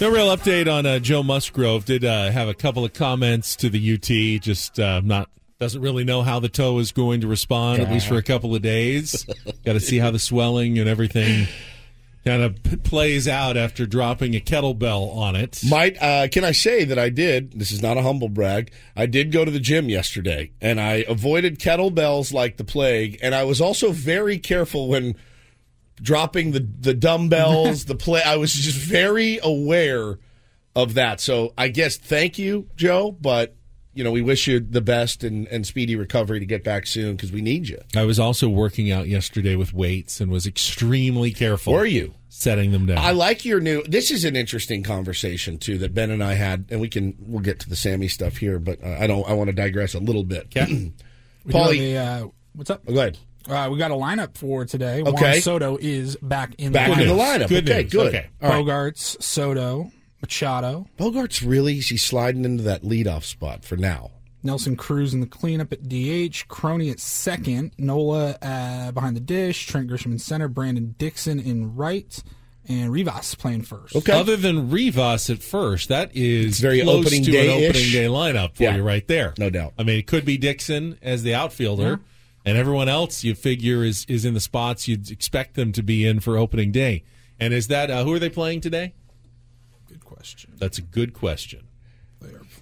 No real update on uh, Joe Musgrove. Did uh, have a couple of comments to the UT. Just uh, not doesn't really know how the toe is going to respond at least for a couple of days. Got to see how the swelling and everything kind of p- plays out after dropping a kettlebell on it. Might uh, can I say that I did? This is not a humble brag. I did go to the gym yesterday, and I avoided kettlebells like the plague. And I was also very careful when dropping the the dumbbells. the play, I was just very aware of that. So I guess thank you, Joe. But you know, we wish you the best and, and speedy recovery to get back soon because we need you. I was also working out yesterday with weights and was extremely careful. Were you? setting them down? I like your new. This is an interesting conversation too that Ben and I had, and we can we'll get to the Sammy stuff here, but uh, I don't. I want to digress a little bit. We do Paulie, have uh, what's up? go ahead. Uh, we got a lineup for today. Okay. Juan Soto is back in Back the in the lineup. lineup. Good okay, news. good. Okay. All right. Bogaerts, Soto, Machado, Bogaerts really he's sliding into that leadoff spot for now. Nelson Cruz in the cleanup at DH, Crony at second, Nola uh, behind the dish, Trent Grisham in center, Brandon Dixon in right, and Rivas playing first. Okay. Other than Rivas at first, that is very close opening to day-ish. opening day lineup for Yeah. you right there. No doubt. I mean, it could be Dixon as the outfielder, and everyone else you figure is is in the spots you'd expect them to be in for opening day. And is that uh, who are they playing today? Good question. That's a good question.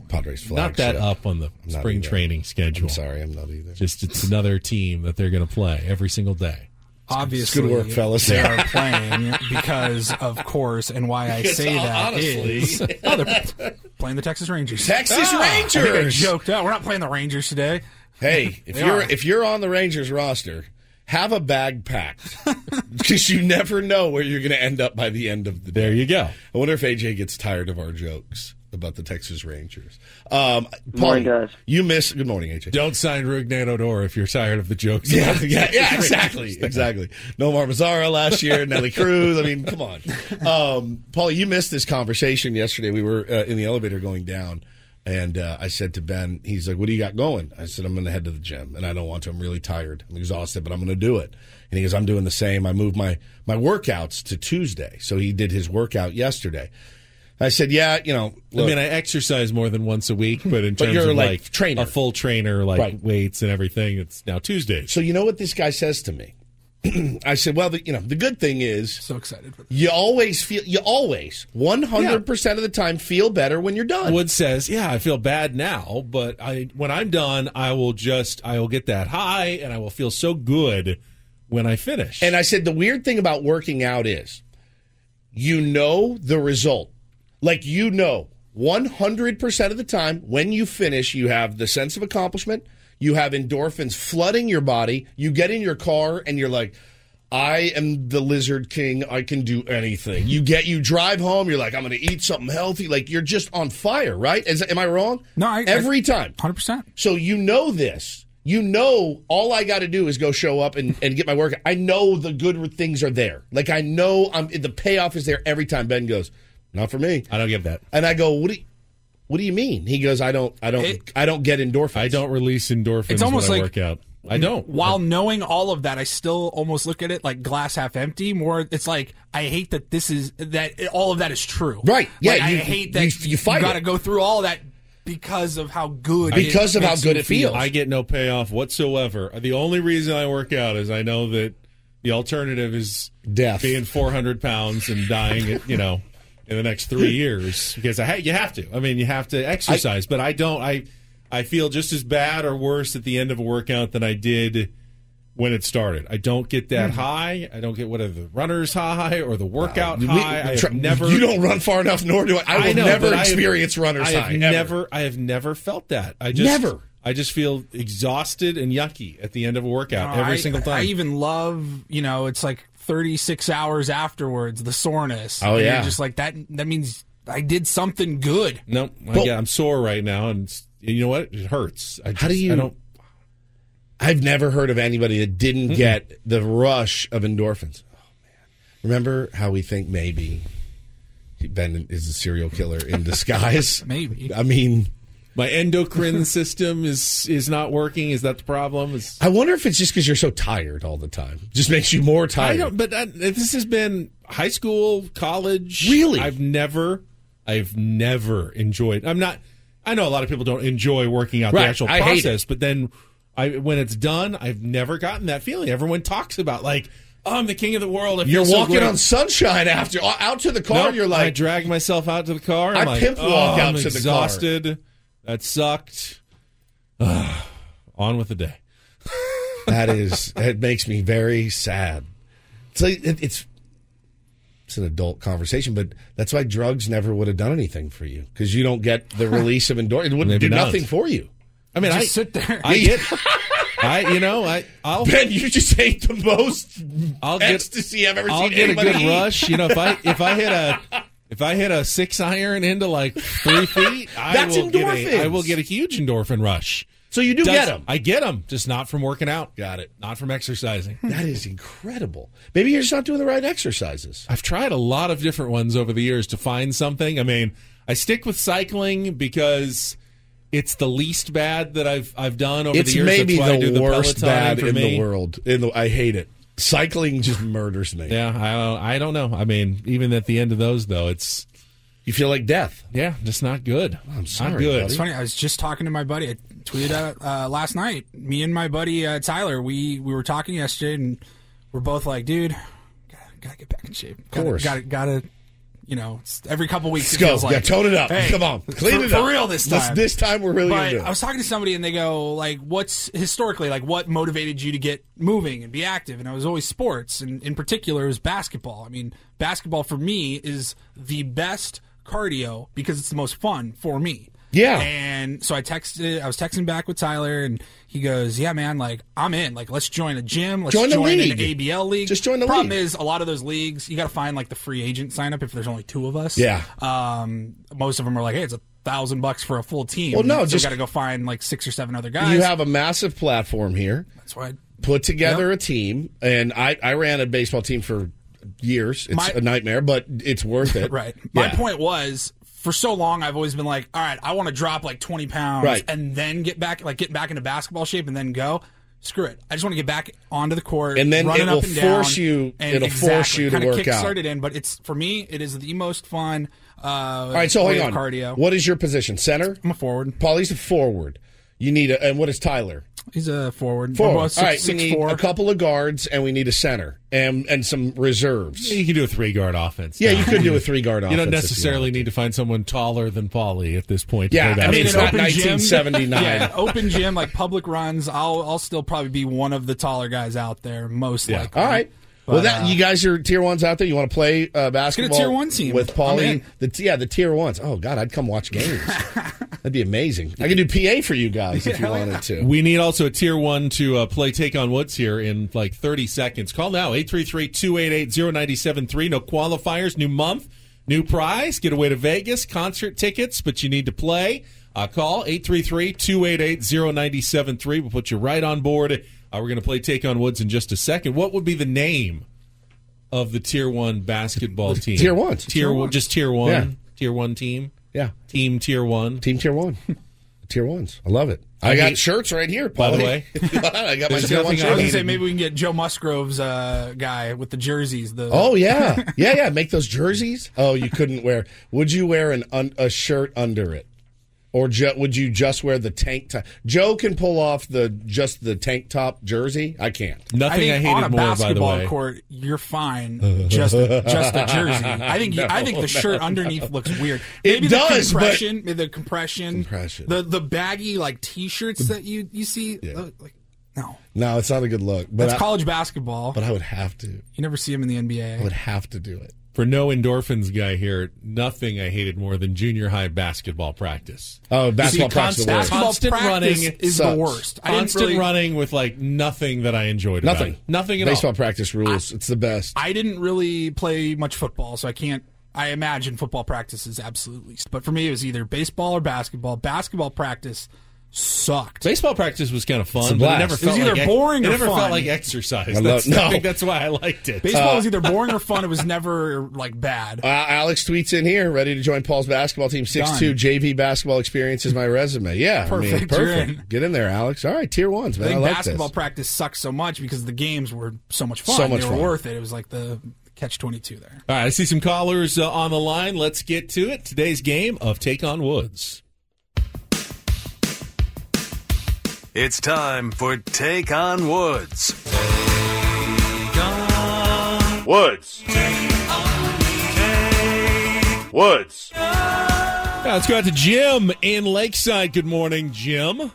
Padres flag. Not that so- up on the not spring training schedule. I'm sorry, I'm not either. Just it's another team that they're going to play every single day. Obviously, good work, fellas. They are playing because, of course, and why I say that honestly. is oh, they're playing the Texas Rangers. Texas I think I Rangers. joked out. We're not playing the Rangers today. Hey, if you're are. if you're on the Rangers roster, have a bag packed because you never know where you're going to end up by the end of the day. There you go. I wonder if AJ gets tired of our jokes about the Texas Rangers. Um, Morning, guys. You miss. Good morning, AJ. Don't sign Rougned Odor if you're tired of the jokes. Yeah, about the yeah, yeah, exactly, exactly. Nomar Mazara last year, Nelly Cruz. I mean, come on, um, Paulie. You missed this conversation yesterday. We were uh, in the elevator going down, and uh, I said to Ben, "He's like, what do you got going?" I said, "I'm going to head to the gym, and I don't want to. I'm really tired. I'm exhausted, but I'm going to do it." And he goes, "I'm doing the same. I moved my my workouts to Tuesday, so he did his workout yesterday." I said, "Yeah, you know, I mean, I exercise more than once a week, but in terms of like like trainer. a full trainer, like Right. weights and everything, it's now Tuesday." So you know what this guy says to me? I said, "Well, the, you know, the good thing is." So excited You always feel you always 100% of the time feel better when you're done. Wood says, "Yeah, I feel bad now, but I when I'm done, I will just I will get that high, and I will feel so good when I finish." And I said the weird thing about working out is you know the result. Like you know 100% of the time when you finish you have the sense of accomplishment, you have endorphins flooding your body, you get in your car and you're like I am the lizard king. I can do anything. You get you drive home. You're like, I'm going to eat something healthy. Like you're just on fire, right? Is, am I wrong? No, I- every time. 100%. So you know this. You know all I got to do is go show up and, and get my work. I know the good things are there. Like I know I'm the payoff is there every time. Ben goes, not for me. I don't get that. And I go, what do you, what do you mean? He goes, I don't, I don't, It- I don't get endorphins. I don't release endorphins It's almost when I like- work out. I don't. While knowing all of that, I still almost look at it like glass half empty. More, it's like I hate that this is that all of that is true. Right. Yeah, Like, I hate that you- you fight got to go through all that because of how good. Because it of how good it feel. feels. I get no payoff whatsoever. The only reason I work out is I know that the alternative is Death. being 400 pounds and dying, at, you know, in the next three years because I ha- you have to. I mean, you have to exercise. but I don't. I I feel just as bad or worse at the end of a workout than I did when it started. I don't get that mm-hmm. high. I don't get whatever the runner's high or the workout We- high. I have tr- never. You don't run far enough, nor do I. I will know, never I have- experience runner's I have high. ever. never. I have never felt that. I just Never. I just feel exhausted and yucky at the end of a workout No, every I- single time. I even love, you know, it's like 36 hours afterwards, the soreness. Oh, And yeah. just like that. That means I did something good. Nope. Get, I'm sore right now, and you know what? It hurts. I just, How do you- I don't. I've never heard of anybody that didn't get the rush of endorphins. Oh man! Remember how we think maybe Ben is a serial killer in disguise? Maybe. I mean, My endocrine system is is not working. Is that the problem? Is, I wonder if it's just because you're so tired all the time. Just makes you more tired. I don't. But uh, this has been high school, college. Really? I've never, I've never enjoyed. I'm not. I know a lot of people don't enjoy working out Right. the actual I process, but then I, when it's done, I've never gotten that feeling. Everyone talks about like, oh, I'm the king of the world. I You're so walking great. on sunshine after out to the car. Nope, you're like, I drag myself out to the car. I I'm like, pimp oh, walk out I'm to the car." Exhausted. That sucked. on with the day. that is that makes me very sad. It's like it, it's it's an adult conversation, but that's why drugs never would have done anything for you because you don't get the release of endorphins. It wouldn't Maybe do not. nothing for you. I mean, Just I sit there. I get. I you know I I'll Ben, you just ate the most I'll get ecstasy I've ever I'll seen get a anybody good eat. rush. You know, if I if I hit a if I hit a six iron into like three feet, I will get a will get a huge endorphin rush. So you do Does- get them. I get them, just not from working out. Got it. Not from exercising. That is incredible. Maybe you're just not doing the right exercises. I've tried a lot of different ones over the years to find something. I mean, I stick with cycling because it's the least bad that I've I've done over It's the years. It's maybe That's why I do the the worst Peloton bad in me. the world. In the, I hate it. Cycling just murders me. Yeah, I don't, I don't know. I mean, even at the end of those though, it's You feel like death. yeah, just not good. I'm sorry, not good. buddy. It's funny. I was just talking to my buddy. I tweeted out uh, last night. Me and my buddy uh, Tyler. We we were talking yesterday, and we're both like, dude, gotta, gotta get back in shape. Of course. gotta, gotta, you know, every couple weeks. Let's it go. feels like, yeah, tone it up. hey, Come on. Clean for, it for real this time. this time we're really But to do it. I was talking to somebody and they go like, "What's historically like what motivated you to get moving and be active?" And I was always sports, and in particular, it was basketball. I mean, basketball for me is the best cardio because it's the most fun for me. Yeah. And so I texted. I was texting back with Tyler, and he goes, "Yeah, man, like I'm in. Like let's join a gym. Let's Join the join league. an ABL league. Just join the league. Problem league. is, a lot of those leagues, you got to find like the free agent sign up if there's only two of us. Yeah. Um, most of them are like, hey, it's a thousand bucks for a full team. Well, no, so just- got to go find like six or seven other guys. you have a massive platform here. That's why. Put together a team, and I, I ran a baseball team for years. It's My- a nightmare, but it's worth it. Right. My Yeah. point was, for so long, I've always been like, all right, I want to drop like 20 pounds Right. and then get back, like get back into basketball shape and then go. Screw it. I just want to get back onto the court, And then running it will up and down, force you- And it'll force you to work out. kickstart it in, but it's for me, it is the most fun. Uh, All right, so hang on. Cardio. What is your position? Center? I'm a forward. Paulie's a forward. You need a, and what is Tyler? He's a forward. Forward. We're All right, six, we need four. a couple of guards, and we need a center and and some reserves. You can do a three guard offense. Yeah, now. you could do a three guard. Offense. You don't necessarily need to find someone taller than Paulie at this point. to Yeah, play I mean, basketball. it's not Open gym. 1979. Yeah, open gym like public runs. I'll I'll still probably be one of the taller guys out there, most Yeah. likely. All right. well, that uh, you guys are tier ones out there. You want to play uh, basketball? tier one team. with I'm Paulie. The yeah, the tier ones. Oh God, I'd come watch games. That'd be amazing. I could do PA for you guys if you wanted to. We need also a tier one to uh, play Take on Woods here in like 30 seconds. Call now 833 288 0973. No qualifiers, new month, new prize. Get away to Vegas, concert tickets, but you need to play. Uh, call 833 288 0973. We'll put you right on board. Uh, we're going to play Take on Woods in just a second. What would be the name of the tier one basketball team? tier one. Tier, Tier one. one. Just tier one. Yeah. Tier one team. Yeah, Team tier one. team tier one. tier ones. I love it. I, I got hate- shirts right here. By the way. I got my There's tier one nothing I I was gonna say maybe we can get Joe Musgrove's uh, guy with the jerseys. The Oh yeah, yeah, yeah. Make those jerseys. Oh, you couldn't wear. Would you wear an un, a shirt under it? Or ju- would you just wear the tank top? Joe can pull off the just the tank top jersey. I can't. Nothing I, I think hated on a more, by the basketball way. court, you're fine. Just just a jersey. I think I think the shirt underneath looks weird. It Maybe does, the but- compression, maybe the compression, Compression. the the baggy like t-shirts that you you see. Yeah. uh, Like, no, No, it's not a good look. But that's I, college basketball. but I would have to. you never see them in the NBA. I NBA. would have to do it. For no endorphins guy here, nothing I hated more than junior high basketball practice. Oh, basketball See, practice. is the worst. basketball Constant practice running is sucks. the worst. I Constant really, running with like nothing that I enjoyed. about Nothing. it. Nothing at Baseball all. practice rules. it's the best. I didn't really play much football, so I can't. I imagine football practice is absolutely. But for me, it was either baseball or basketball. Basketball practice sucked. Baseball practice was kind of fun, but it never It felt was either like boring It or never felt like exercise. I love- That's, no. I think that's why I liked it. Baseball was either boring or fun. It was never like bad. Uh, Alex tweets in here, ready to join Paul's basketball team. Six two JV basketball experience is my resume. Yeah, I mean, Perfect, perfect. in. Get in there, Alex. All right, tier ones, I man. I, think like basketball this. practice sucks so much because the games were so much fun. So much they were fun. worth it. It was like the catch twenty two there. All right, I see some callers uh, on the line. Let's get to it. Today's game of Take on Woods. It's time for Take on Woods. Woods. Woods. Now, let's go out to Jim in Lakeside. Good morning, Jim.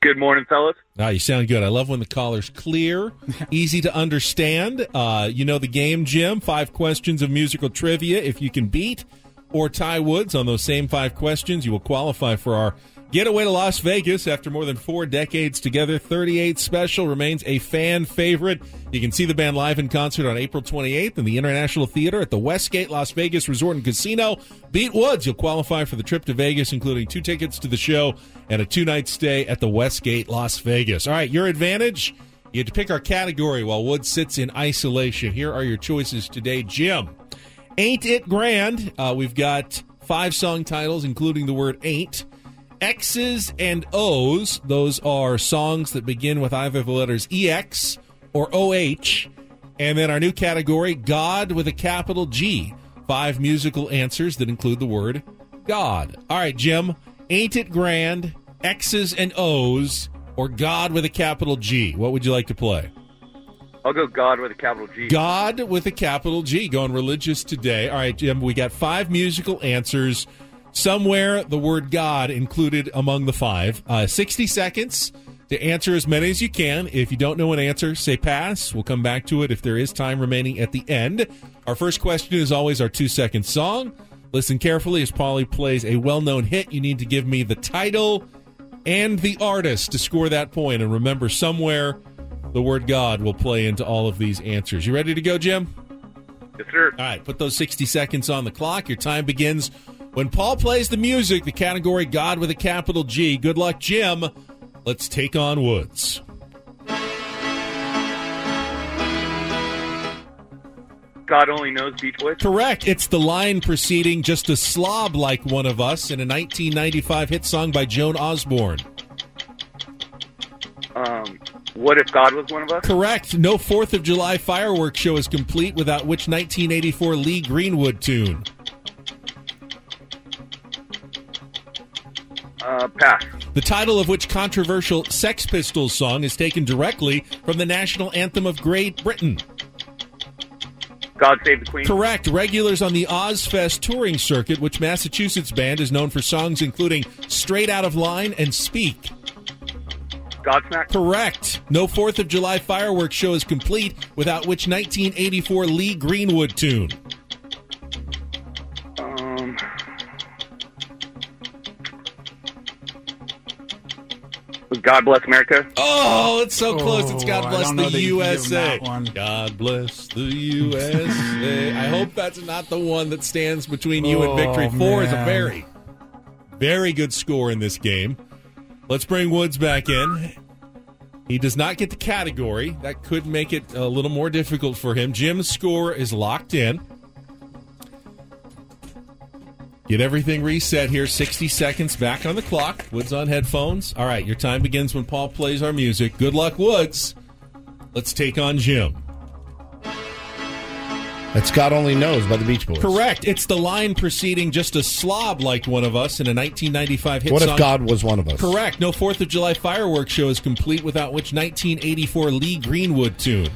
Good morning, fellas. Ah, you sound good. I love when the caller's clear, easy to understand. Uh, you know the game, Jim. Five questions of musical trivia. If you can beat or tie Woods on those same five questions, you will qualify for our getaway to Las Vegas. After more than four decades together, 38 Special remains a fan favorite. You can see the band live in concert on April 28th in the International Theater at the Westgate Las Vegas Resort and Casino. Beat Woods. You'll qualify for the trip to Vegas, including two tickets to the show and a two night stay at the Westgate Las Vegas. All right, your advantage. You have to pick our category while Woods sits in isolation. Here are your choices today, Jim. Ain't It Grand? Uh, we've got five song titles, including the word ain't. X's and O's, those are songs that begin with either the letters EX or OH. And then our new category, God with a capital G. Five musical answers that include the word God. All right, Jim. Ain't It Grand? X's and O's or God with a capital G? What would you like to play? I'll go God with a capital G. God with a capital G. Going religious today. All right, Jim, we got five musical answers. Somewhere the word God included among the five. Uh, 60 seconds to answer as many as you can. If you don't know an answer, say pass. We'll come back to it if there is time remaining at the end. Our first question is always our two second song. Listen carefully as Polly plays a well known hit. You need to give me the title and the artist to score that point. And remember, somewhere the word God will play into all of these answers. You ready to go, Jim? Yes, sir. All right, put those 60 seconds on the clock. Your time begins when Paul plays the music, the category God with a capital G. Good luck, Jim. Let's take on Woods. God only knows Beachwood. Correct. It's the line preceding Just a Slob Like One of Us in a 1995 hit song by Joan Osborne. Um, what if God was one of us? Correct. No 4th of July fireworks show is complete without which 1984 Lee Greenwood tune? Uh, pass. The title of which controversial Sex Pistols song is taken directly from the national anthem of Great Britain? God save the Queen. Correct. Regulars on the Ozzfest touring circuit, which Massachusetts band is known for songs including Straight Out of Line and Speak. Godsmack. Correct. No 4th of July fireworks show is complete without which 1984 Lee Greenwood tune? God bless America. Oh, it's so close. It's God Oh, bless don't the that you can give him USA. God bless the USA. I hope that's not the one that stands between you and Oh, victory. Four is a very, very good score in this game. Let's bring Woods back in. He does not get the category. That could make it a little more difficult for him. Jim's score is locked in. Get everything reset here. 60 seconds back on the clock. Woods on headphones. All right, your time begins when Paul plays our music. Good luck, Woods. Let's take on Jim. That's God Only Knows by the Beach Boys. Correct. It's the line preceding just a slob like one of us in a 1995 hit What song. if God was one of us? Correct. No 4th of July fireworks show is complete without which 1984 Lee Greenwood tune.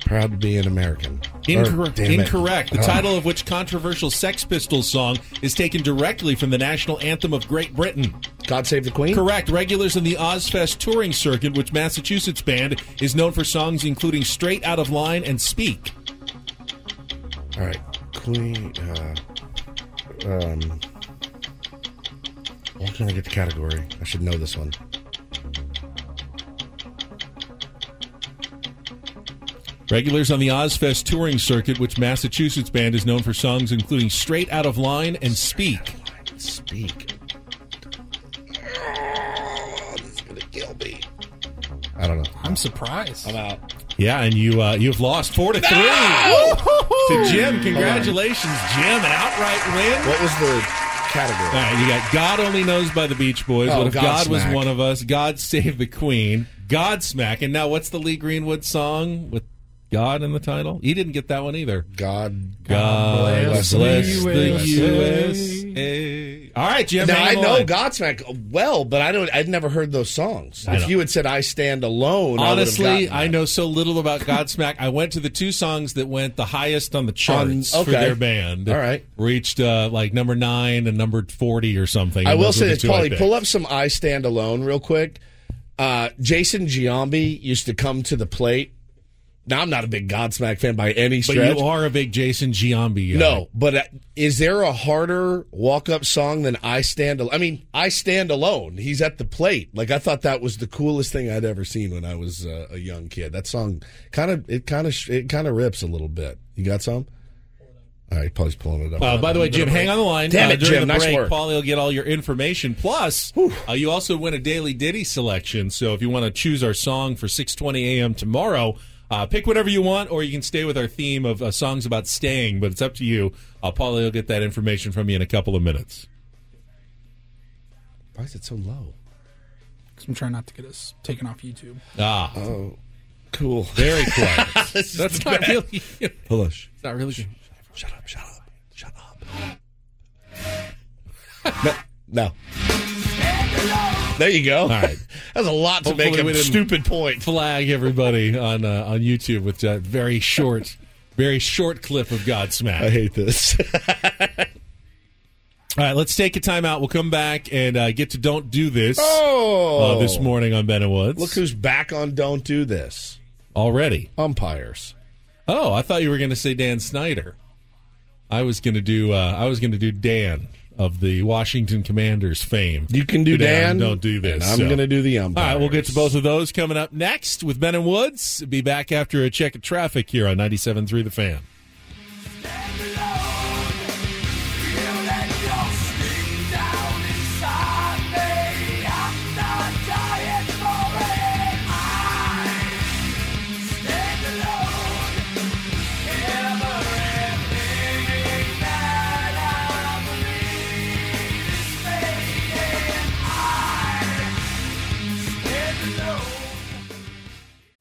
Proud to be an American. Incorrect. Or, it. Incorrect. The Oh. title of which controversial Sex Pistols song is taken directly from the national anthem of Great Britain. God Save the Queen? Correct. Regulars in the Ozzfest touring circuit, which Massachusetts band is known for songs including Straight Out of Line and Speak. All right. Queen. Uh, um, why can't I get the category? I should know this one. Regulars on the Ozzfest touring circuit, which Massachusetts band is known for songs including Straight Out of Line and Speak. Speak. Oh, this is gonna kill me. I don't know. I'm surprised. I'm out. Yeah, and you uh, you've lost four to three to Jim. Congratulations, Jim! An outright win. What was the category? All right, you got God Only Knows by the Beach Boys. Oh, what if God was one of us? God Save the Queen. Godsmack. And now what's the Lee Greenwood song with God in the title? He didn't get that one either. God. God bless bless, the the USA. USA. All right, Jim. Now I know. Godsmack well, but I don't. I'd never heard those songs. I if you had said "I Stand Alone," Honestly, gotten I know so little about Godsmack. I went to the two songs that went the highest on the charts On- for their band. All right. reached uh, like number nine and number forty or something. I will say this, Paulie. Pull up some "I Stand Alone" real quick. Uh, Jason Giambi used to come to the plate. Now I'm not a big Godsmack fan by any stretch. But stretch. you are a big Jason Giambi. guy. No, but uh, is there a harder walk-up song than "I Stand"? Al- I mean, "I Stand Alone." He's at the plate. Like I thought that was the coolest thing I'd ever seen when I was uh, a young kid. That song kind of it kind of it kind of rips a little bit. You got some? All right, Paul's pulling it up. Uh, by the way, Jim, hang on the line. Damn uh, it, Jim, the nice break, work. Paulie will get all your information. Plus, uh, you also win a daily Ditty selection. So if you want to choose our song for 6:20 a.m. tomorrow, uh, pick whatever you want, or you can stay with our theme of uh, songs about staying. But it's up to you. Uh, Paulie will get that information from you in a couple of minutes. Why is it so low? Because I'm trying not to get us taken off YouTube. Ah, Oh, Cool. very quiet. That's not really. Hush. It's not really. Shut up. Shut up. Shut up. no. no. There you go. All right. That's a lot to Hopefully make a stupid point. Flag everybody on uh, on YouTube with that very short, very short clip of Godsmack. I hate this. All right, let's take a timeout. We'll come back and uh, get to Don't Do This oh. uh, this morning on Ben and Woods. Look who's back on Don't Do This. Already. Umpires. Oh, I thought you were going to say Dan Snyder. I was going to do uh, I was going to do Dan of the Washington Commanders fame. You can do Today Dan. on Don't do this. I'm so. going to do the All All right, we'll get to both of those coming up next with Ben and Woods. Be back after a check of traffic here on 97.3 The Fan.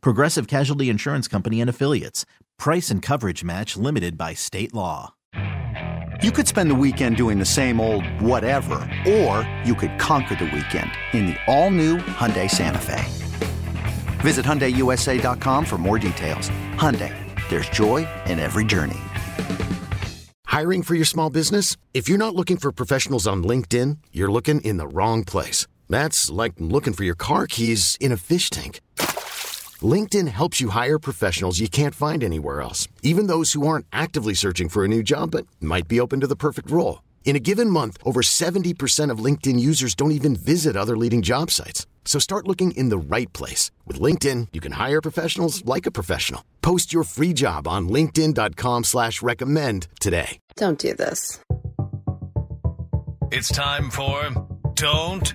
Progressive Casualty Insurance Company and Affiliates. Price and coverage match limited by state law. You could spend the weekend doing the same old whatever, or you could conquer the weekend in the all-new Hyundai Santa Fe. Visit HyundaiUSA.com for more details. Hyundai, there's joy in every journey. Hiring for your small business? If you're not looking for professionals on LinkedIn, you're looking in the wrong place. That's like looking for your car keys in a fish tank. LinkedIn helps you hire professionals you can't find anywhere else, even those who aren't actively searching for a new job but might be open to the perfect role. In a given month, over 70% of LinkedIn users don't even visit other leading job sites. So start looking in the right place. With LinkedIn, you can hire professionals like a professional. Post your free job on linkedin.com slash recommend today. Don't do this. It's time for Don't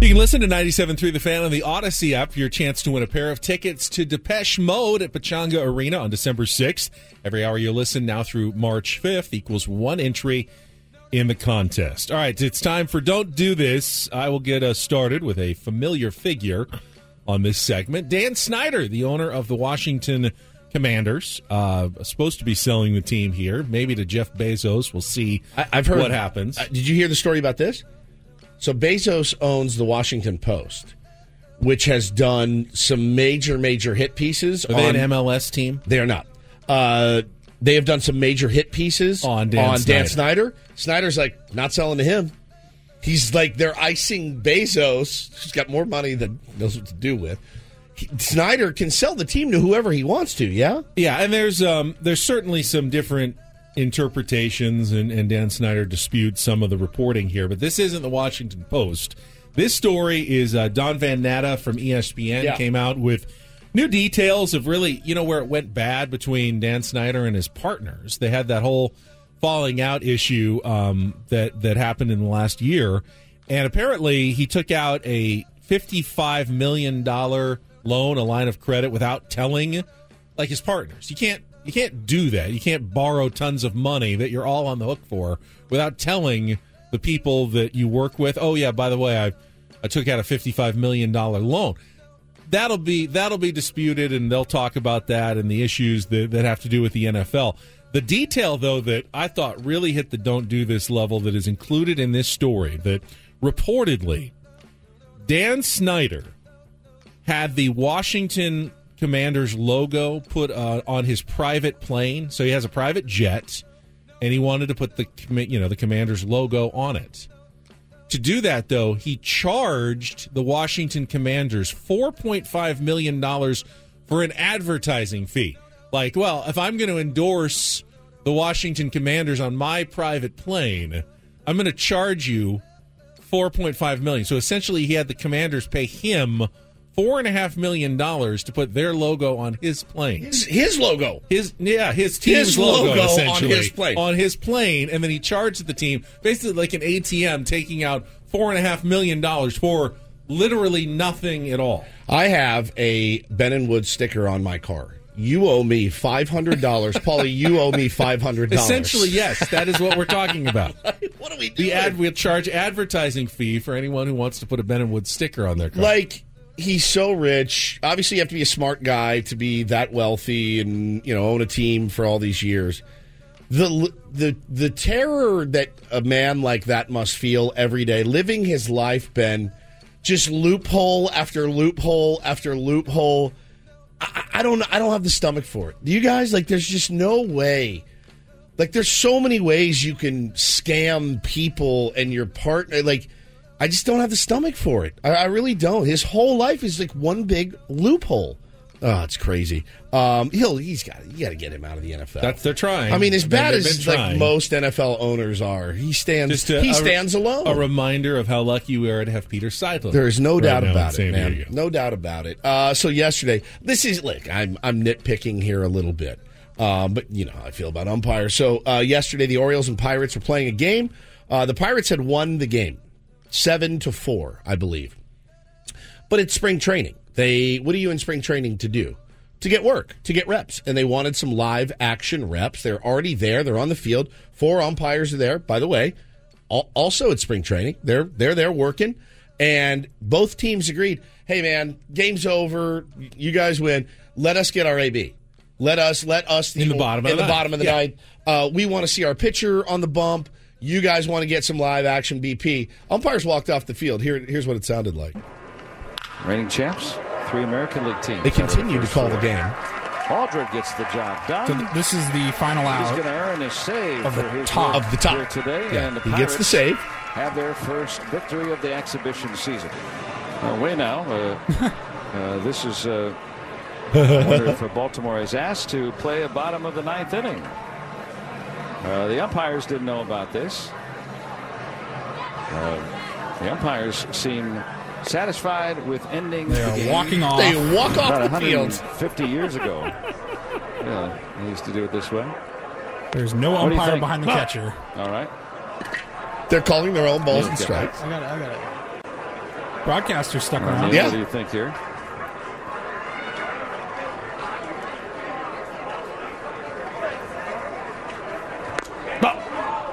You can listen to 97.3 The Fan on the Audacy app for your chance to win a pair of tickets to Depeche Mode at Pechanga Arena on December 6th. Every hour you listen now through March 5th equals one entry in the contest. All right, it's time for Don't Do This. I will get us started with a familiar figure on this segment. Dan Snyder, the owner of the Washington Commanders, uh, supposed to be selling the team here, maybe to Jeff Bezos. We'll see I, I've heard what happens. Uh, did you hear the story about this? So Bezos owns the Washington Post, which has done some major, major hit pieces. Are they on, an MLS team? They are not. Uh, they have done some major hit pieces On Dan Snyder. Snyder. Snyder's like not selling to him. He's like they're icing Bezos, who's got more money than knows what to do with. He- Snyder can sell the team to whoever he wants to. Yeah, Yeah, and there's um there's certainly some different interpretations, and, and Dan Snyder disputes some of the reporting here, but this isn't the Washington Post. This story is uh, Don Van Natta from ESPN Yeah. came out with new details of really you know where it went bad between Dan Snyder and his partners. They had that whole falling out issue um, that that happened in the last year, and apparently he took out a fifty-five million dollar loan, a line of credit, without telling like his partners. You can't you can't do that. You can't borrow tons of money that you're all on the hook for without telling the people that you work with. Oh yeah, by the way, I I took out a fifty-five million dollar loan that'll be that'll be disputed and they'll talk about that and the issues that, that have to do with the NFL. The detail though that I thought really hit the don't do this level that is included in this story that reportedly Dan Snyder had the Washington Commanders logo put uh, on his private plane. So he has a private jet and he wanted to put the you know the Commanders logo on it. To do that, though, he charged the Washington Commanders $4.5 million for an advertising fee. Like, well, if I'm going to endorse the Washington Commanders on my private plane, I'm going to charge you 4.5 million. So essentially, he had the Commanders pay him $4.5 million to put their logo on his plane. his, his logo. His yeah, his team's His logo, logo on his plane. on his plane, and then he charged the team basically like an ATM, taking out four and a half million dollars for literally nothing at all. I have a Ben and Wood sticker on my car. You owe me five hundred dollars, Paulie. You owe me five hundred dollars. Essentially, yes, that is what we're talking about. what do we do? The ad we'll charge advertising fee for anyone who wants to put a Ben and Wood sticker on their car. like he's so rich. Obviously, you have to be a smart guy to be that wealthy and you know own a team for all these years. The the the terror that a man like that must feel every day, living his life, Ben, just loophole after loophole after loophole. I, I don't I don't have the stomach for it. You guys like? There's just no way. Like there's so many ways you can scam people and your partner. Like I just don't have the stomach for it. I, I really don't. His whole life is like one big loophole. Oh, it's crazy. Um, he'll he's got you got to get him out of the NFL. That's they're trying. I mean, as bad they've as like most NFL owners are, he stands. A- he a- stands alone. A reminder of how lucky we are to have Peter Seidler. There is no right doubt about it, man. Diego. No doubt about it. Uh, so yesterday, this is look. I'm I'm nitpicking here a little bit, um, but you know how I feel about umpires. So uh, yesterday, the Orioles and Pirates were playing a game. Uh, the Pirates had won the game, seven to four, I believe. But it's spring training. They what are you in spring training to do? To get work, to get reps, and they wanted some live action reps. They're already there. They're on the field. Four umpires are there. By the way, also at spring training, they're they're there working, and both teams agreed. Hey, man, game's over. You guys win. Let us get our AB. Let us let us In the bottom of in the the bottom of the Yeah. ninth. Uh, we want to see our pitcher on the bump. You guys want to get some live action BP? Umpires walked off the field. Here, here's what it sounded like. Reigning champs, three American League teams. They continue to call the game. Aldred gets the job done. So this is the final out. He's going to earn his save of the for his top. Of the top. today. Yeah, and the he gets the Pirates save. Have their first victory of the exhibition season. Away now. Uh, uh, this is. Uh, I wonder if uh, Baltimore is asked to play a bottom of the ninth inning. Uh, the umpires didn't know about this. Uh, the umpires seem satisfied with ending They the are game. walking off. They walk About off the field. 50 years ago. Yeah, they used to do it this way. There's no What umpire behind the catcher. All right. They're calling their own balls and strikes. I got it. I got it. Broadcaster stuck around. Neil, Yeah. What do you think here?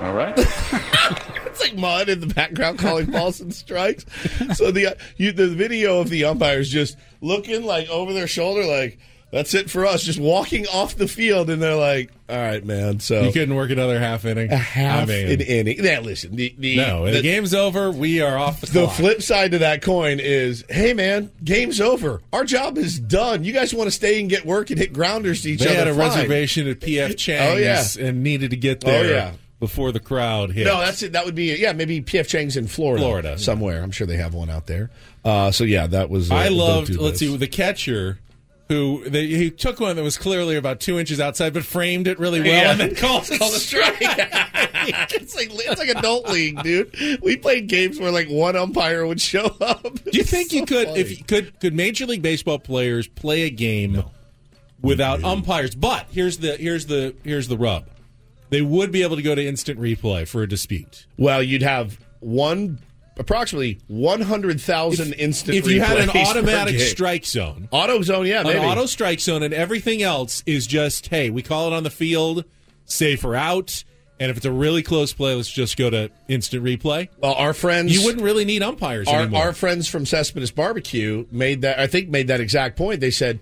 All right. It's like mud in the background calling balls and strikes. So the uh, you, the video of the umpires just looking like over their shoulder, like that's it for us, just walking off the field, and they're like, "All right, man." So You couldn't work another half inning. a half I mean, an inning. Now listen, the the, No, the, the, game's over. We are off the, the clock. flip side to that coin is, hey man, game's over. Our job is done. You guys want to stay and get work and hit grounders to each They other? had a fine. reservation at PF Chang's Oh, yeah. and needed to get there. Oh, there yeah. Before the crowd hit. No, that's it. That would be yeah, maybe PF Chang's in Florida, Florida. somewhere. I'm sure they have one out there. Uh, so yeah, that was. Uh, I loved. Let's see the catcher. Who they, he took one that was clearly about two inches outside, but framed it really well, Yeah. and then called it the strike. it's like it's like adult league, dude. We played games where like one umpire would show up. Do you think you could, if could, could Major League Baseball players play a game without umpires? But here's the here's the here's the rub: they would be able to go to instant replay for a dispute. Well, you'd have one approximately one hundred thousand instant. If you had an automatic strike zone, auto zone, yeah, maybe. an auto strike zone, and everything else is just hey, we call it on the field, safer out. And if it's a really close play, let's just go to instant replay. Well, our friends, You wouldn't really need umpires our, anymore. our friends from Cespedes Barbecue made that. I think made that exact point. They said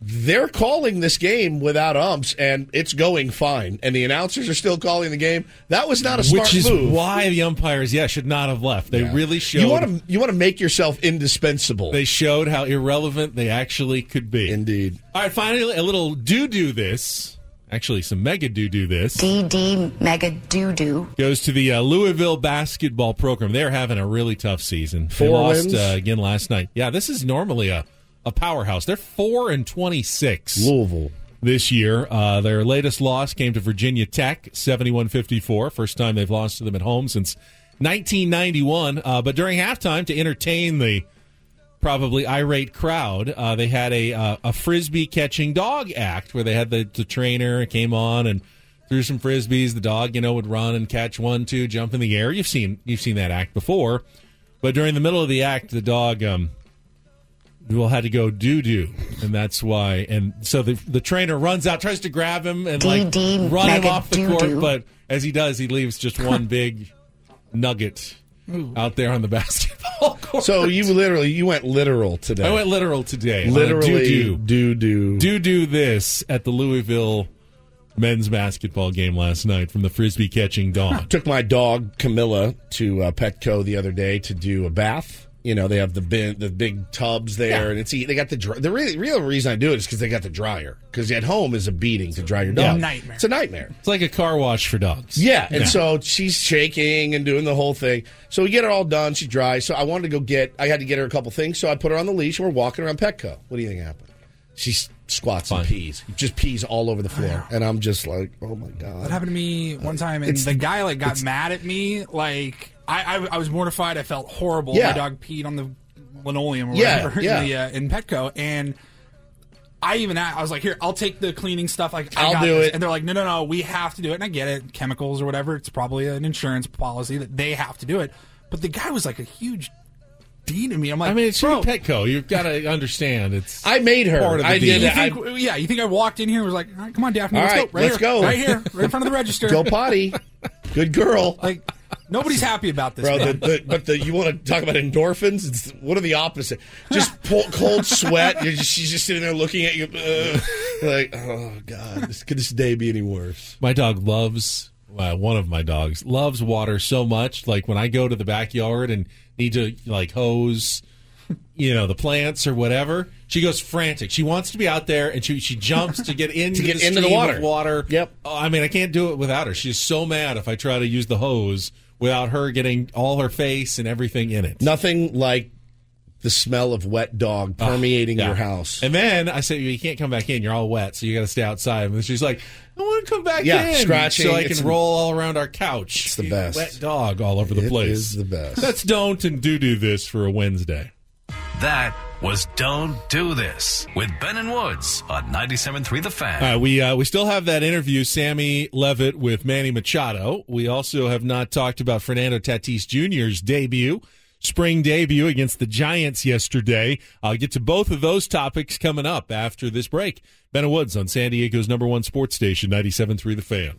they're calling this game without umps, and it's going fine. And the announcers are still calling the game. That was not a smart Which is move. why the umpires, yeah, should not have left. They really showed. you want to you want to make yourself indispensable. They showed how irrelevant they actually could be. Indeed. All right, finally, a little do do this. Actually, some mega do do this DD Mega do do goes to the uh, Louisville basketball program. They're having a really tough season. they Four lost wins? Uh, again last night. Yeah, this is normally a, a powerhouse. They're four and twenty six. Louisville. this year. Uh, their latest loss came to Virginia Tech, 71-54. First time they've lost to them at home since 1991. Uh, but during halftime, to entertain the probably irate crowd, uh, they had a uh, a frisbee catching dog act where they had the, the trainer came on and threw some frisbees. The dog, you know, would run and catch one, two, jump in the air. You've seen you've seen that act before. But during the middle of the act, the dog um, will had to go doo doo, and that's why. And so the the trainer runs out, tries to grab him and like DD run him off the court, doo-doo. but as he does, he leaves just one big nugget out there on the basketball court. So you literally you went literal today. I went literal today. on a literally doo-doo. do do do do this at the Louisville men's basketball game last night from the frisbee catching dog. Took my dog Camilla to uh, Petco the other day to do a bath. You know, they have the bin, the big tubs there, and it's e, they got the dry, the really, real reason I do it is because they got the dryer. Because at home is a beating to dry your dog. Yeah. Nightmare. It's a nightmare. It's like a car wash for dogs. Yeah, and so she's shaking and doing the whole thing. So we get her all done. She dries. So I wanted to go get. I had to get her a couple things. So I put her on the leash and we're walking around Petco. What do you think happened? She s- squats and pees, just pees all over the floor, and I'm just like, oh my god. That happened to me one uh, time, and It's- the guy like got mad at me. Like I, I, I was mortified. I felt horrible. Yeah. My dog peed on the linoleum or Yeah, whatever yeah. in, the, uh, in Petco, and I even I was like, here, I'll take the cleaning stuff. Like I I'll got do this. it. And they're like, no, no, no, we have to do it. And I get it, chemicals or whatever. It's probably an insurance policy that they have to do it. But the guy was like a huge D to me. I'm like, I mean, it's bro, Petco. You've got to understand it's. I made her. Part of the I deal. did. You I, yeah, you think I walked in here and was like, all right, come on, Daphne, All let's right, go. Right let's here, go. Right here, right in front of the register. go potty. Good girl. Like, nobody's happy about this. Bro, the, the, but the, you want to talk about endorphins? It's what are the opposite? Just pull, cold sweat. You're just, she's just sitting there looking at you, uh, like, oh god, this, could this day be any worse? My dog loves uh, one of my dogs loves water so much. Like when I go to the backyard and need to like hose, you know, the plants or whatever, she goes frantic. She wants to be out there and she she jumps to get into get the into the water. water. Yep. Oh, I mean, I can't do it without her. She's so mad if I try to use the hose without her getting all her face and everything in it. Nothing like the smell of wet dog permeating Ah, Yeah. your house. And then I said, "You can't come back in. You're all wet, so you got to stay outside." And she's like, "I want to come back Yeah, in, scratching. so I can roll all around our couch." It's the best. Wet dog all over the It place. is the best. Let's don't and do do this for a Wednesday. That was Don't Do This with Ben and Woods on 97.3 The Fan. Right, we uh, we still have that interview, Sammy Levitt with Manny Machado. We also have not talked about Fernando Tatis Jr.'s debut, spring debut against the Giants yesterday. I'll get to both of those topics coming up after this break. Ben and Woods on San Diego's number one sports station, 97.3 The Fan.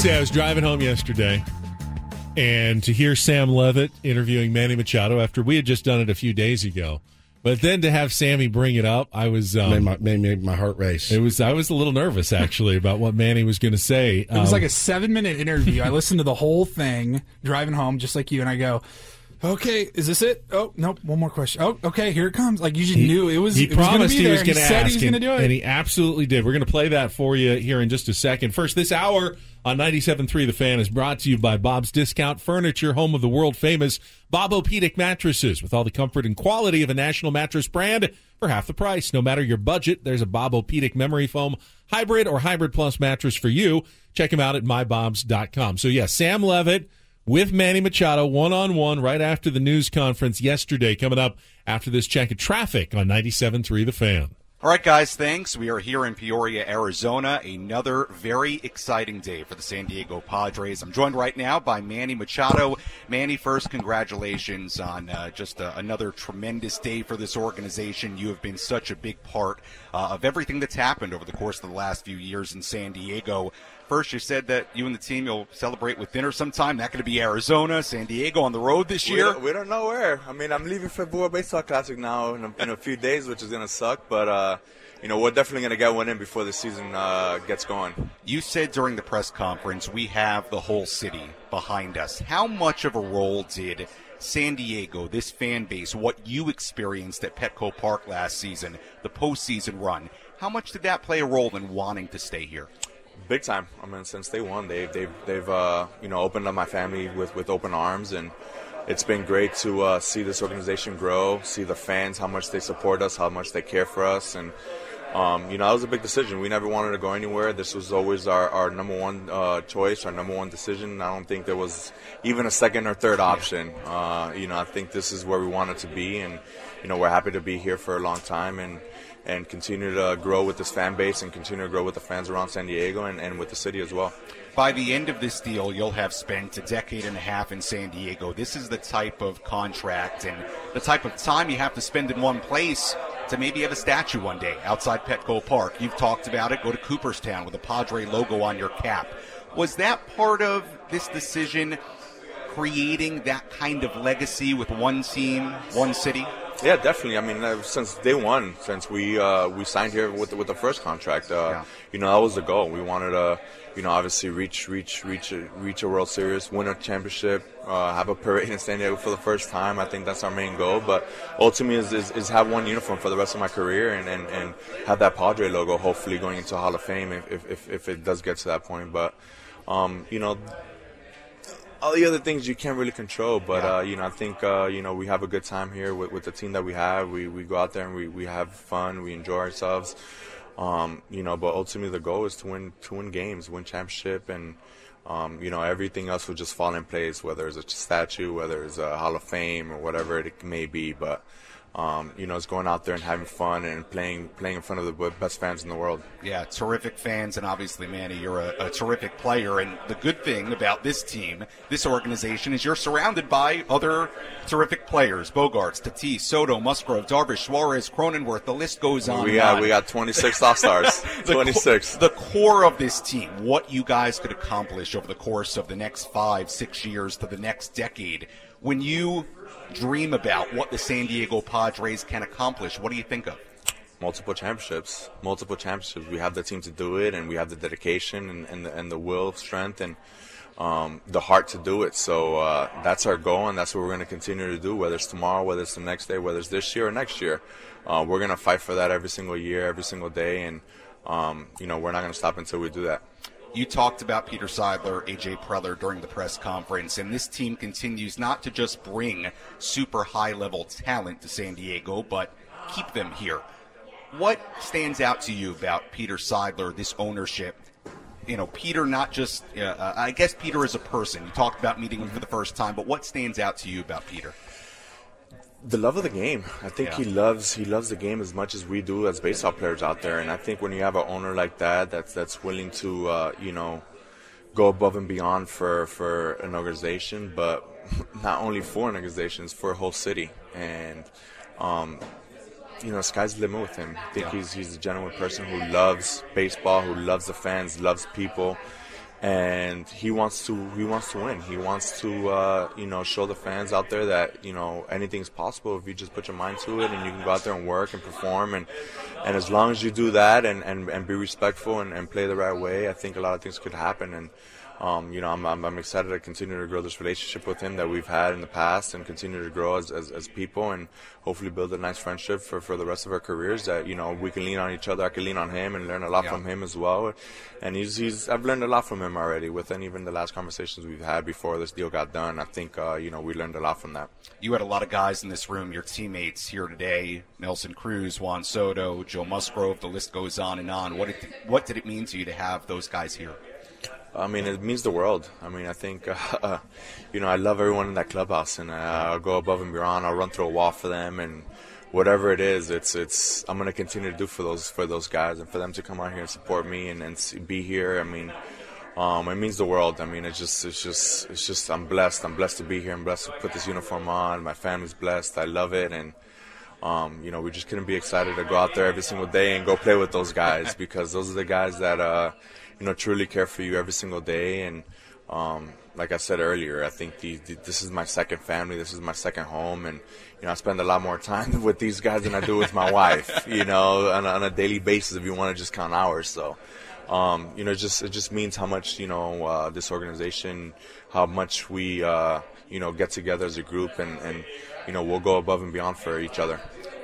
Say, I was driving home yesterday, and to hear Sam Levitt interviewing Manny Machado after we had just done it a few days ago, but then to have Sammy bring it up, I was um, made, my, made, made my heart race. It was I was a little nervous actually about what Manny was going to say. It was Um, like a seven minute interview. I listened to the whole thing driving home, just like you, and I go, "Okay, is this it? Oh, nope, one more question. Oh, okay, here it comes." Like you just He- knew it was. He it was gonna promised be he was going to ask, he was going to and- do it. and he absolutely did. We're going to play that for you here in just a second. First, this hour on 97.3 The Fan is brought to you by Bob's Discount Furniture, home of the world famous Bob-O-Pedic mattresses, with all the comfort and quality of a national mattress brand for half the price. No matter your budget, there's a Bob-O-Pedic memory foam hybrid or hybrid plus mattress for you. Check him out at mybobs.com. So, yeah, Sam Levitt with Manny Machado one on one right after the news conference yesterday, coming up after this check of traffic on 97.3 The Fan. All right, guys, thanks. We are here in Peoria, Arizona. Another very exciting day for the San Diego Padres. I'm joined right now by Manny Machado. Manny, first, congratulations on uh, just uh, another tremendous day for this organization. You have been such a big part uh, of everything that's happened over the course of the last few years in San Diego. First, you said that you and the team you'll celebrate with dinner sometime. That going to be Arizona, San Diego on the road this We year. don't, we don't know where. I mean, I'm leaving for World Baseball Classic now in a, in a few days, which is going to suck. But uh, you know, we're definitely going to get one in before the season uh, gets going. You said during the press conference we have the whole city behind us. How much of a role did San Diego, this fan base, what you experienced at Petco Park last season, the postseason run, how much did that play a role in wanting to stay here? Big time. I mean, since day one, they've they've they've uh, you know opened up my family with with open arms, and it's been great to uh, see this organization grow, see the fans how much they support us, how much they care for us, and um, you know that was a big decision. We never wanted to go anywhere. This was always our, our number one uh, choice, our number one decision. I don't think there was even a second or third option. Uh, you know, I think this is where we wanted to be, and you know we're happy to be here for a long time and and continue to grow with this fan base and continue to grow with the fans around San Diego and, and with the city as well. By the end of this deal, you'll have spent a decade and a half in San Diego. This is the type of contract and the type of time you have to spend in one place to maybe have a statue one day outside Petco Park. You've talked about it. Go to Cooperstown with a Padre logo on your cap. Was that part of this decision creating that kind of legacy with one team, one city? Yeah, definitely. I mean, uh, since day one, since we uh, we signed here with the, with the first contract, uh, you know, that was the goal. We wanted to, you know, obviously reach reach reach a, reach a World Series, win a championship, uh, have a parade in San Diego for the first time. I think that's our main goal. But ultimately, is, is, is have one uniform for the rest of my career and, and, and have that Padre logo. Hopefully, going into Hall of Fame if if, if, if it does get to that point. But um, you know, all the other things you can't really control. But uh, you know, I think uh, you know we have a good time here with, with the team that we have. We we go out there and we, we have fun. We enjoy ourselves. Um, you know, but ultimately the goal is to win to win games, win championship, and um, you know everything else will just fall in place. Whether it's a statue, whether it's a Hall of Fame, or whatever it may be. But um, you know, is going out there and having fun and playing playing in front of the best fans in the world. Yeah, terrific fans, and obviously, Manny, you're a, a, terrific player. And the good thing about this team, this organization, is you're surrounded by other terrific players: Bogaerts, Tatis, Soto, Musgrove, Darvish, Suarez, Cronenworth. The list goes on. We got we got 26 All Stars. 26. Co- the core of this team, what you guys could accomplish over the course of the next five, six years to the next decade. When you dream about what the San Diego Padres can accomplish, what do you think of? Multiple championships, multiple championships. We have the team to do it, and we have the dedication and, and, the, and the will, strength, and um, the heart to do it. So uh, that's our goal, and that's what we're going to continue to do. Whether it's tomorrow, whether it's the next day, whether it's this year or next year, uh, we're going to fight for that every single year, every single day, and um, you know we're not going to stop until we do that. You talked about Peter Seidler, AJ Preller during the press conference, and this team continues not to just bring super high level talent to San Diego, but keep them here. What stands out to you about Peter Seidler, this ownership? You know, Peter, not just, uh, I guess Peter as a person. You talked about meeting him for the first time, but what stands out to you about Peter? The love of the game. I think yeah. he loves he loves the game as much as we do as baseball players out there. And I think when you have an owner like that, that's that's willing to uh, you know go above and beyond for for an organization, but not only for an organization, it's for a whole city. And um, you know, sky's the limit with him. I think yeah. he's he's a genuine person who loves baseball, who loves the fans, loves people and he wants to he wants to win. He wants to uh, you know show the fans out there that you know anything's possible if you just put your mind to it and you can go out there and work and perform and and as long as you do that and and, and be respectful and, and play the right way, I think a lot of things could happen and. Um, you know, I'm, I'm, I'm, excited to continue to grow this relationship with him that we've had in the past and continue to grow as, as, as, people and hopefully build a nice friendship for, for the rest of our careers that, you know, we can lean on each other. I can lean on him and learn a lot yeah. from him as well. And he's, he's, I've learned a lot from him already within even the last conversations we've had before this deal got done. I think, uh, you know, we learned a lot from that. You had a lot of guys in this room, your teammates here today, Nelson Cruz, Juan Soto, Joe Musgrove, the list goes on and on. What did, what did it mean to you to have those guys here? I mean, it means the world. I mean, I think, uh, you know, I love everyone in that clubhouse, and uh, I'll go above and beyond. I'll run through a wall for them, and whatever it is, it's it's. I'm gonna continue to do for those for those guys, and for them to come out here and support me and, and be here. I mean, um, it means the world. I mean, it's just it's just it's just. I'm blessed. I'm blessed to be here. I'm blessed to put this uniform on. My family's blessed. I love it, and. Um, you know, we just couldn't be excited to go out there every single day and go play with those guys because those are the guys that, uh, you know, truly care for you every single day. And um, like I said earlier, I think the, the, this is my second family. This is my second home, and you know, I spend a lot more time with these guys than I do with my wife. You know, on a, on a daily basis, if you want to just count hours. So. Um, you know, it just it just means how much you know uh, this organization, how much we uh, you know get together as a group, and, and you know we'll go above and beyond for each other.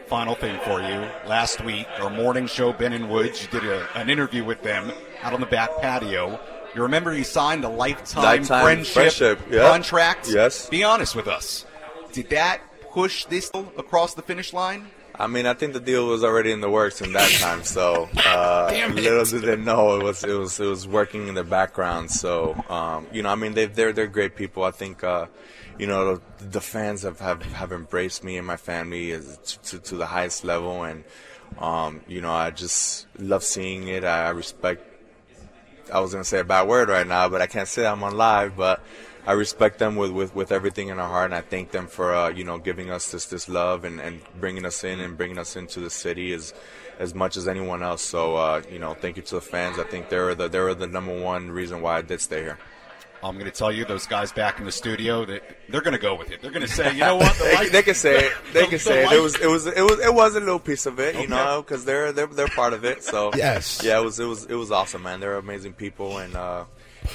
Final thing for you. Last week, our morning show, Ben and Woods, you did a, an interview with them out on the back patio. You remember you signed a lifetime, Lifetime friendship, friendship, yeah. contract? Yes. Be honest with us. Did that push this across the finish line? I mean, I think the deal was already in the works in that time. So uh, little did they know it was it was it was working in the background. So um, you know, I mean, they they're they're great people. I think uh, you know the, the fans have, have, have embraced me and my family as, to, to the highest level, and um, you know, I just love seeing it. I, I respect. I was gonna say a bad word right now, but I can't say I'm on live, but. I respect them with, with, with everything in our heart, and I thank them for uh, you know giving us this this love and, and bringing us in and bringing us into the city as as much as anyone else. So uh, you know, thank you to the fans. I think they're the they're the number one reason why I did stay here. I'm going to tell you, those guys back in the studio, that they're going to go with it. They're going to say, you know what? The they, life- they can say it. They the- can the say it. life- It was it was it was it was a little piece of it, you Okay. know, because they're they're they're part of it. So Yes. yeah, it was it was it was awesome, man. They're amazing people, and uh,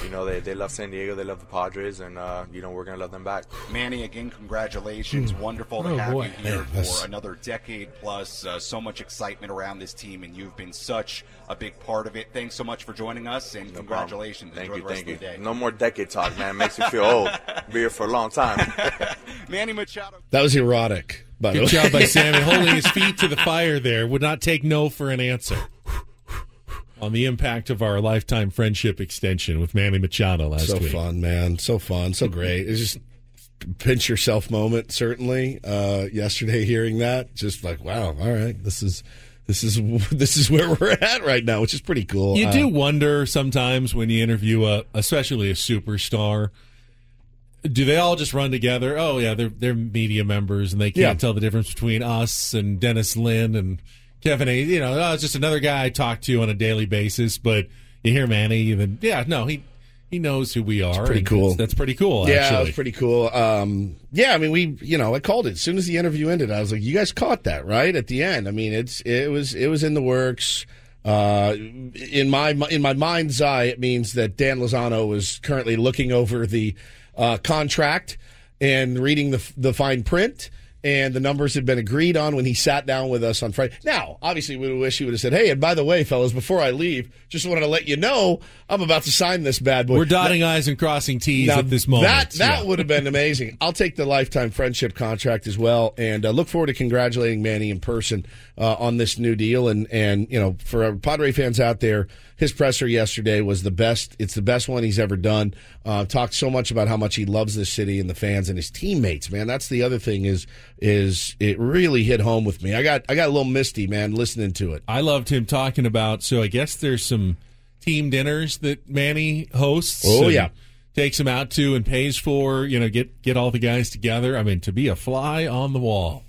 you know they they love San Diego, they love the Padres, and uh, you know we're gonna love them back. Manny, again, congratulations. Wonderful to Oh, have boy. you here Yeah, that's- for another decade plus. Uh, so much excitement around this team, and you've been such a big part of it. Thanks so much for joining us, and No problem. congratulations. Thank Enjoy you, the rest thank you. of the day. No more decade talk, man. Makes me feel old. Be here for a long time. Manny Machado. That was erotic. By the Good way. job by Sammy holding his feet to the fire there. Would not take no for an answer on the impact of our lifetime friendship extension with Manny Machado last so week. So fun, man. So fun. So great. It's just pinch yourself moment. Certainly. Uh, yesterday, hearing that, just like, wow. All right, this is this is this is where we're at right now, which is pretty cool. You Uh, do wonder sometimes when you interview a, especially a superstar, do they all just run together? Oh yeah, they're they're media members and they can't Yeah. tell the difference between us and Dennis Lin and Kevin. You know, oh, it's just another guy I talk to on a daily basis. But you hear Manny, even yeah, no, he he knows who we are. That's pretty cool. That's, that's pretty cool. Yeah, actually. it was pretty cool. Um, yeah, I mean, we, you know, I called it as soon as the interview ended. I was like, "You guys caught that right at the end." I mean, it's it was it was in the works. Uh, in my in my mind's eye, it means that Dan Lozano was currently looking over the uh, contract and reading the the fine print. And the numbers had been agreed on when he sat down with us on Friday. Now, obviously, we wish he would have said, "Hey, and by the way, fellas, before I leave, just wanted to let you know I'm about to sign this bad boy." We're dotting I's and crossing T's Now, at this moment. That that Yeah. would have been amazing. I'll take the lifetime friendship contract as well, and uh, look forward to congratulating Manny in person uh, on this new deal. And and you know, for Padre fans out there, his presser yesterday was the best. It's the best one he's ever done. Uh, talked so much about how much he loves this city and the fans and his teammates. Man, that's the other thing is is it really hit home with me. I got I got a little misty, man, listening to it. I loved him talking about. So I guess there's some team dinners that Manny hosts. Oh, yeah. takes him out to and pays for. You know, get get all the guys together. I mean, to be a fly on the wall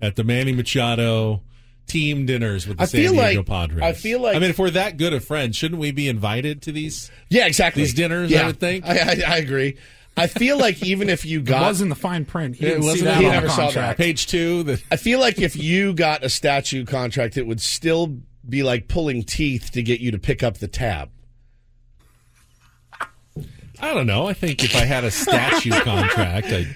at the Manny Machado team dinners with the I San feel Diego like- Padres. I feel like- I mean, if we're that good of friends, shouldn't we be invited to these? Yeah, exactly. These dinners, Yeah, I would think. I, I, I agree. I feel like even if you It got was in the fine print. He It didn't wasn't that it? on He never saw that. Page two. The, I feel like if you got a statue contract, it would still be like pulling teeth to get you to pick up the tab. I don't know. I think if I had a statue contract, I'd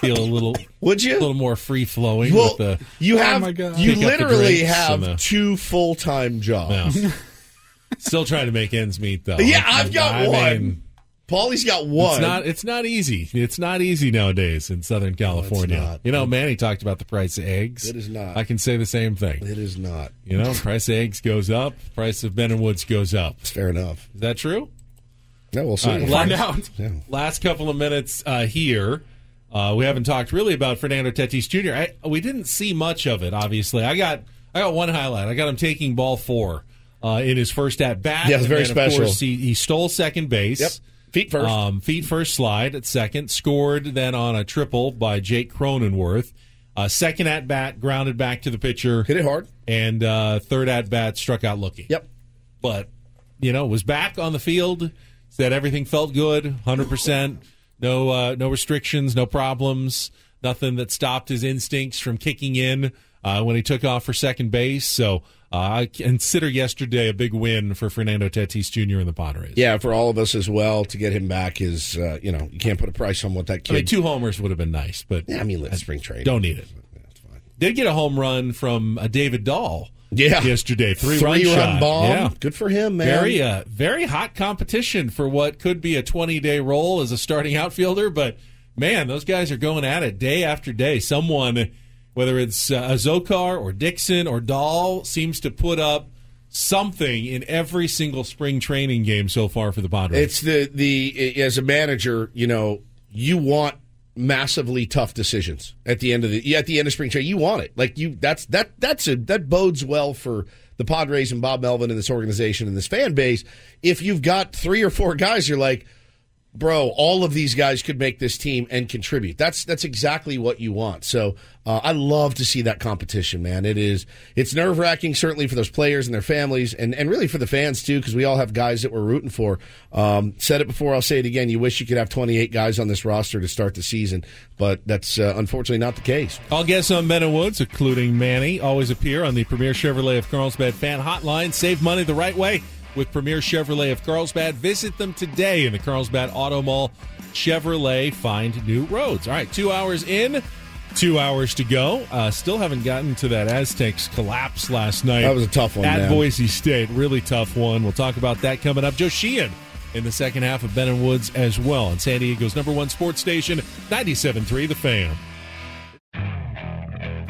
feel a little. Would you? A little more free flowing Well, with the. you Oh have my God. you Pick up the literally have the- two full time jobs. Yeah. Still trying to make ends meet, though. Yeah, I've got I one. mean, Paulie's got one. It's not. It's not easy. It's not easy nowadays in Southern California. not. You know, Manny talked about the price of eggs. It is not. I can say the same thing. it is not. You know, price of eggs goes up. Price of Ben and Woods goes up. It's fair enough. Is that true? No, we'll see. Right, Find out. Yeah. last couple of minutes uh, here. Uh, we haven't talked really about Fernando Tatis Jr. I, we didn't see much of it. Obviously, I got I got one highlight. I got him taking ball four uh, in his first at bat. Yeah, it was very And then, special. Of course, he, he stole second base. Yep. Feet first. Um, feet first slide at second. Scored then on a triple by Jake Cronenworth. Uh, second at bat, grounded back to the pitcher. Hit it hard. And uh, third at bat, struck out looking. Yep. But you know, was back on the field. Said everything felt good, hundred percent. No, uh, no restrictions, no problems, nothing that stopped his instincts from kicking in uh, when he took off for second base. So uh, I consider yesterday a big win for Fernando Tatis Jr. and the Padres. Yeah, for all of us as well to get him back is uh, you know you can't put a price on what that kid. I mean, two homers would have been nice, but yeah, I mean, let's spring trade. Don't need it. Did get a home run from uh, David Dahl. Yeah, yesterday three, three run, run bomb. Yeah. Good for him, man. Very, uh, very hot competition for what could be a 20 day role as a starting outfielder. But man, those guys are going at it day after day. Someone, whether it's uh, Azocar or Dixon or Dahl, seems to put up something in every single spring training game so far for the Padres. It's the the as a manager, you know, you want massively tough decisions at the end of the at the end of spring training. You want it like you. That's that that's a that bodes well for the Padres and Bob Melvin and this organization and this fan base. If you've got three or four guys, you're like, bro, all of these guys could make this team and contribute. That's that's exactly what you want. So uh, I love to see that competition, man. It is it's nerve wracking, certainly for those players and their families, and and really for the fans too, because we all have guys that we're rooting for. Um, said it before, I'll say it again. You wish you could have 28 guys on this roster to start the season, but that's uh, unfortunately not the case. All guests on Ben and Woods, including Manny, always appear on the Premier Chevrolet of Carlsbad fan hotline. Save money the right way with Premier Chevrolet of Carlsbad. Visit them today in the Carlsbad Auto Mall. Chevrolet, find new roads. All right, two hours in, two hours to go. Uh, still haven't gotten to that Aztecs collapse last night. That was a tough one, At man. Boise State. Really tough one. We'll talk about that coming up. Joe Sheehan in the second half of Ben and Woods as well. On San Diego's number one sports station, 97.3 The Fan.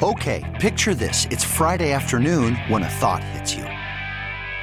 Okay, picture this. It's Friday afternoon when a thought hits you.